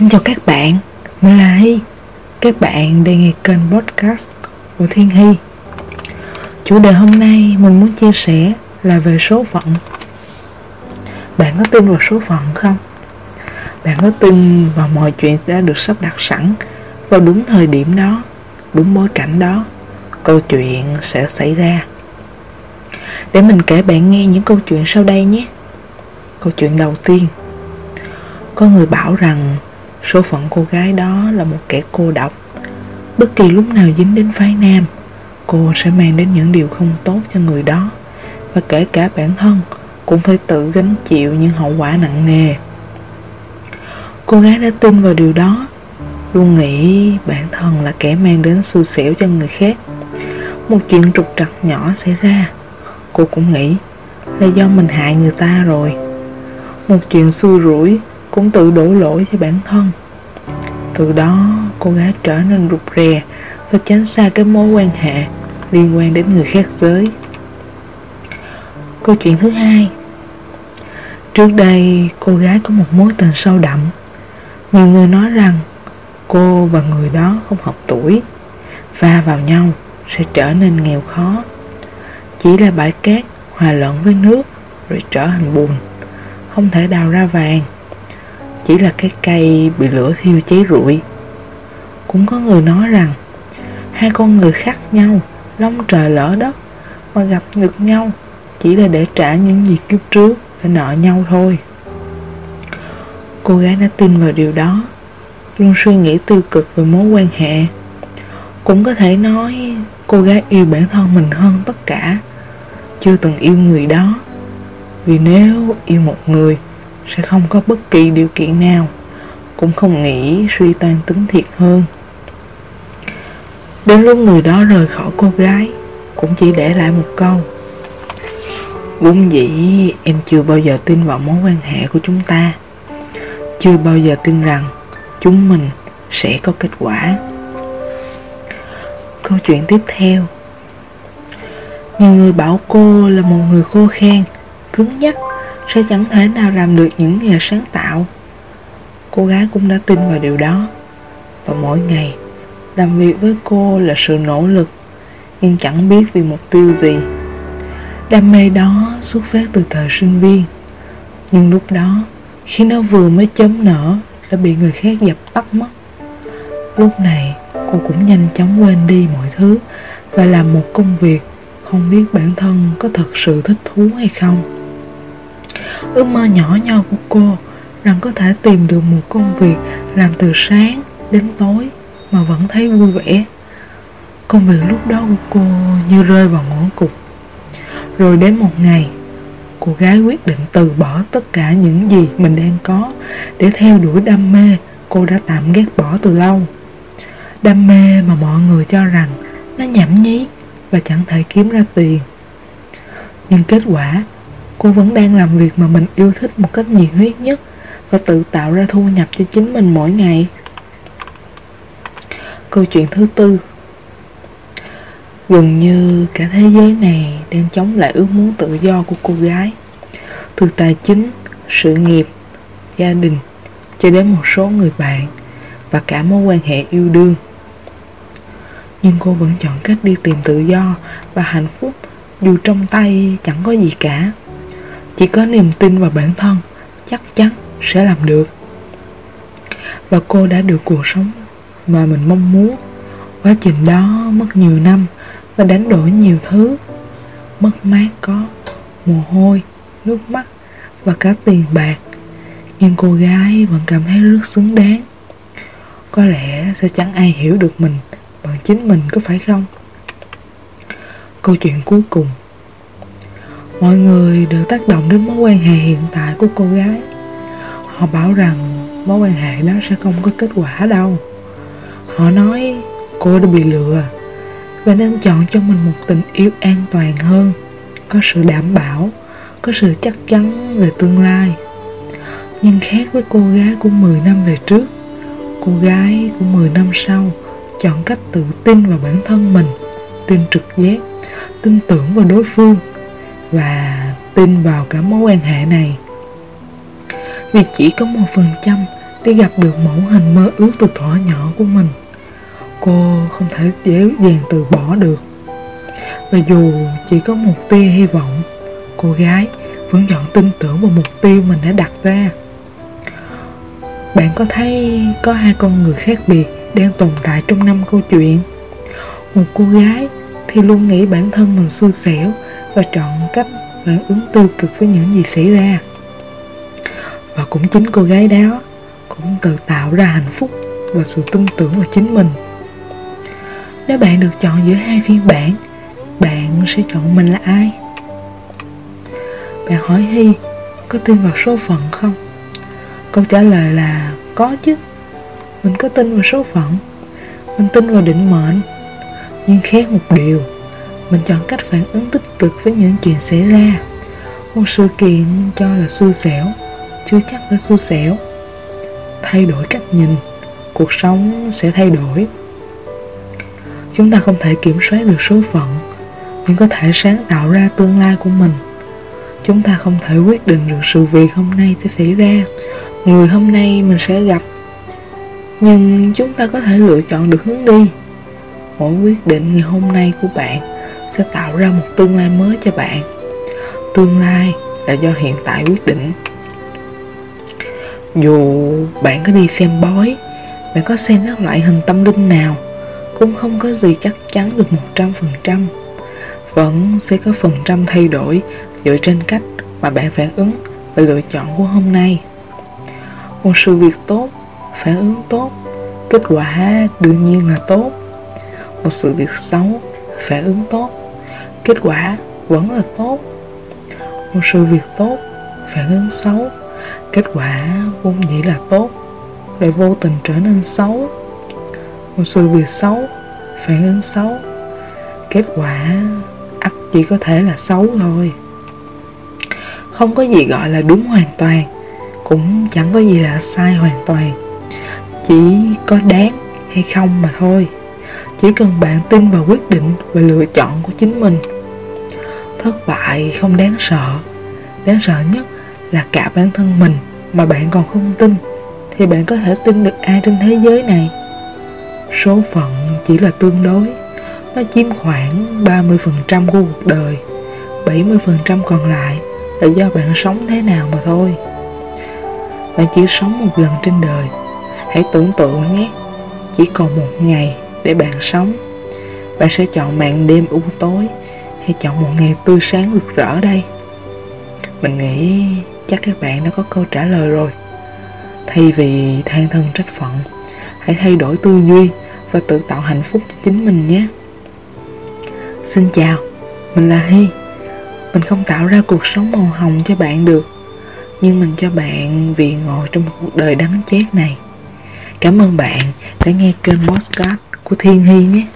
Xin chào các bạn, mình là Hy Các bạn đang nghe kênh podcast của Thiên Hy. Chủ đề hôm nay mình muốn chia sẻ là về số phận. Bạn có tin vào số phận không? Bạn có tin vào mọi chuyện sẽ được sắp đặt sẵn Vào đúng thời điểm đó, đúng bối cảnh đó Câu chuyện sẽ xảy ra. Để mình kể bạn nghe những câu chuyện sau đây nhé. Câu chuyện đầu tiên. Có người bảo rằng Số phận cô gái đó là một kẻ cô độc. Bất kỳ lúc nào dính đến phái nam, Cô sẽ mang đến những điều không tốt cho người đó. Và kể cả bản thân, Cũng phải tự gánh chịu những hậu quả nặng nề. Cô gái đã tin vào điều đó, Luôn nghĩ bản thân là kẻ mang đến xui xẻo cho người khác. Một chuyện trục trặc nhỏ xảy ra, Cô cũng nghĩ là do mình hại người ta rồi. Một chuyện xui rủi cũng tự đổ lỗi cho bản thân. Từ đó, cô gái trở nên rụt rè và tránh xa cái mối quan hệ liên quan đến người khác giới. Câu chuyện thứ hai. Trước đây, cô gái có một mối tình sâu đậm. Nhiều người nói rằng cô và người đó không hợp tuổi, va vào nhau sẽ trở nên nghèo khó. Chỉ là bãi cát, hòa lẫn với nước, rồi trở thành bùn, không thể đào ra vàng chỉ là cái cây bị lửa thiêu cháy rụi. Cũng có người nói rằng hai con người khác nhau, long trời lỡ đất mà gặp ngược nhau chỉ là để trả những gì kiếp trước phải nợ nhau thôi. Cô gái đã tin vào điều đó, luôn suy nghĩ tiêu cực về mối quan hệ. Cũng có thể nói cô gái yêu bản thân mình hơn tất cả, chưa từng yêu người đó. Vì nếu yêu một người sẽ không có bất kỳ điều kiện nào, cũng không nghĩ suy toan tính thiệt hơn. Đến lúc người đó rời khỏi cô gái, cũng chỉ để lại một câu. Vốn dĩ em chưa bao giờ tin vào mối quan hệ của chúng ta. Chưa bao giờ tin rằng chúng mình sẽ có kết quả. Câu chuyện tiếp theo. Nhiều người bảo cô là một người khô khan, cứng nhắc sẽ chẳng thể nào làm được những nghề sáng tạo. Cô gái cũng đã tin vào điều đó. Và mỗi ngày, làm việc với cô là sự nỗ lực, nhưng chẳng biết vì mục tiêu gì. Đam mê đó xuất phát từ thời sinh viên. Nhưng lúc đó, khi nó vừa mới chấm nở, đã bị người khác dập tắt mất. Lúc này, cô cũng nhanh chóng quên đi mọi thứ và làm một công việc không biết bản thân có thật sự thích thú hay không ước mơ nhỏ nhoi của cô rằng có thể tìm được một công việc làm từ sáng đến tối mà vẫn thấy vui vẻ. Công việc lúc đó của cô như rơi vào ngõ cụt. Rồi đến một ngày, cô gái quyết định từ bỏ tất cả những gì mình đang có để theo đuổi đam mê cô đã tạm ghét bỏ từ lâu. Đam mê mà mọi người cho rằng nó nhảm nhí và chẳng thể kiếm ra tiền. Nhưng kết quả cô vẫn đang làm việc mà mình yêu thích một cách nhiệt huyết nhất và tự tạo ra thu nhập cho chính mình mỗi ngày. Câu chuyện thứ tư. Gần như cả thế giới này đang chống lại ước muốn tự do của cô gái. Từ tài chính, sự nghiệp, gia đình, cho đến một số người bạn và cả mối quan hệ yêu đương. Nhưng cô vẫn chọn cách đi tìm tự do và hạnh phúc dù trong tay chẳng có gì cả chỉ có niềm tin vào bản thân chắc chắn sẽ làm được. Và cô đã được cuộc sống mà mình mong muốn. Quá trình đó mất nhiều năm và đánh đổi nhiều thứ. Mất mát có mồ hôi, nước mắt và cả tiền bạc. Nhưng cô gái vẫn cảm thấy rất xứng đáng. Có lẽ sẽ chẳng ai hiểu được mình bằng chính mình có phải không? Câu chuyện cuối cùng. Mọi người đều tác động đến mối quan hệ hiện tại của cô gái. Họ bảo rằng mối quan hệ đó sẽ không có kết quả đâu. Họ nói cô đã bị lừa Và nên chọn cho mình một tình yêu an toàn hơn, Có sự đảm bảo, Có sự chắc chắn về tương lai. Nhưng khác với cô gái của 10 năm về trước, Cô gái của 10 năm sau Chọn cách tự tin vào bản thân mình, Tin trực giác, Tin tưởng vào đối phương và tin vào cả mối quan hệ này vì chỉ có một phần trăm để gặp được mẫu hình mơ ước từ thuở nhỏ của mình. Cô không thể dễ dàng từ bỏ được. Và dù chỉ có một tia hy vọng, cô gái vẫn chọn tin tưởng vào mục tiêu mình đã đặt ra. Bạn có thấy có hai con người khác biệt đang tồn tại trong năm câu chuyện? Một cô gái thì luôn nghĩ bản thân mình xui xẻo và chọn cách phản ứng tiêu cực với những gì xảy ra. Và cũng chính cô gái đó cũng tự tạo ra hạnh phúc và sự tin tưởng vào chính mình. Nếu bạn được chọn giữa hai phiên bản, bạn sẽ chọn mình là ai? Bạn hỏi Hy, có tin vào số phận không? Câu trả lời là có chứ. Mình có tin vào số phận, mình tin vào định mệnh. Nhưng khác một điều, mình chọn cách phản ứng tích cực với những chuyện xảy ra. Một sự kiện cho là xui xẻo, chưa chắc là xui xẻo. Thay đổi cách nhìn, cuộc sống sẽ thay đổi. Chúng ta không thể kiểm soát được số phận, nhưng có thể sáng tạo ra tương lai của mình. Chúng ta không thể quyết định được sự việc hôm nay sẽ xảy ra, người hôm nay mình sẽ gặp. Nhưng chúng ta có thể lựa chọn được hướng đi. Mỗi quyết định ngày hôm nay của bạn sẽ tạo ra một tương lai mới cho bạn. Tương lai là do hiện tại quyết định. Dù bạn có đi xem bói, bạn có xem các loại hình tâm linh nào, cũng không có gì chắc chắn được 100%. Vẫn sẽ có phần trăm thay đổi dựa trên cách mà bạn phản ứng và lựa chọn của hôm nay. Một sự việc tốt, phản ứng tốt, kết quả đương nhiên là tốt. Một sự việc xấu, phản ứng tốt, kết quả vẫn là tốt. Một sự việc tốt, phản ứng xấu, kết quả vốn dĩ là tốt, lại vô tình trở nên xấu. Một sự việc xấu, phản ứng xấu, kết quả ắt chỉ có thể là xấu thôi. Không có gì gọi là đúng hoàn toàn cũng chẳng có gì là sai hoàn toàn. Chỉ có đáng hay không mà thôi chỉ cần bạn tin vào quyết định và lựa chọn của chính mình. Thất bại không đáng sợ. Đáng sợ nhất là cả bản thân mình mà bạn còn không tin, thì bạn có thể tin được ai trên thế giới này. Số phận chỉ là tương đối, nó chiếm khoảng 30% của cuộc đời 70% còn lại là do bạn sống thế nào mà thôi. Bạn chỉ sống một lần trên đời. Hãy tưởng tượng nhé. Chỉ còn một ngày để bạn sống. Bạn sẽ chọn màn đêm u tối hay chọn một ngày tươi sáng rực rỡ đây. Mình nghĩ chắc các bạn đã có câu trả lời rồi. Thay vì than thân trách phận, hãy thay đổi tư duy và tự tạo hạnh phúc cho chính mình nhé. Xin chào, mình là hy. Mình không tạo ra cuộc sống màu hồng cho bạn được, nhưng mình cho bạn vì ngồi trong một cuộc đời đắng chát này. Cảm ơn bạn đã nghe kênh podcast của thiên hy nhé.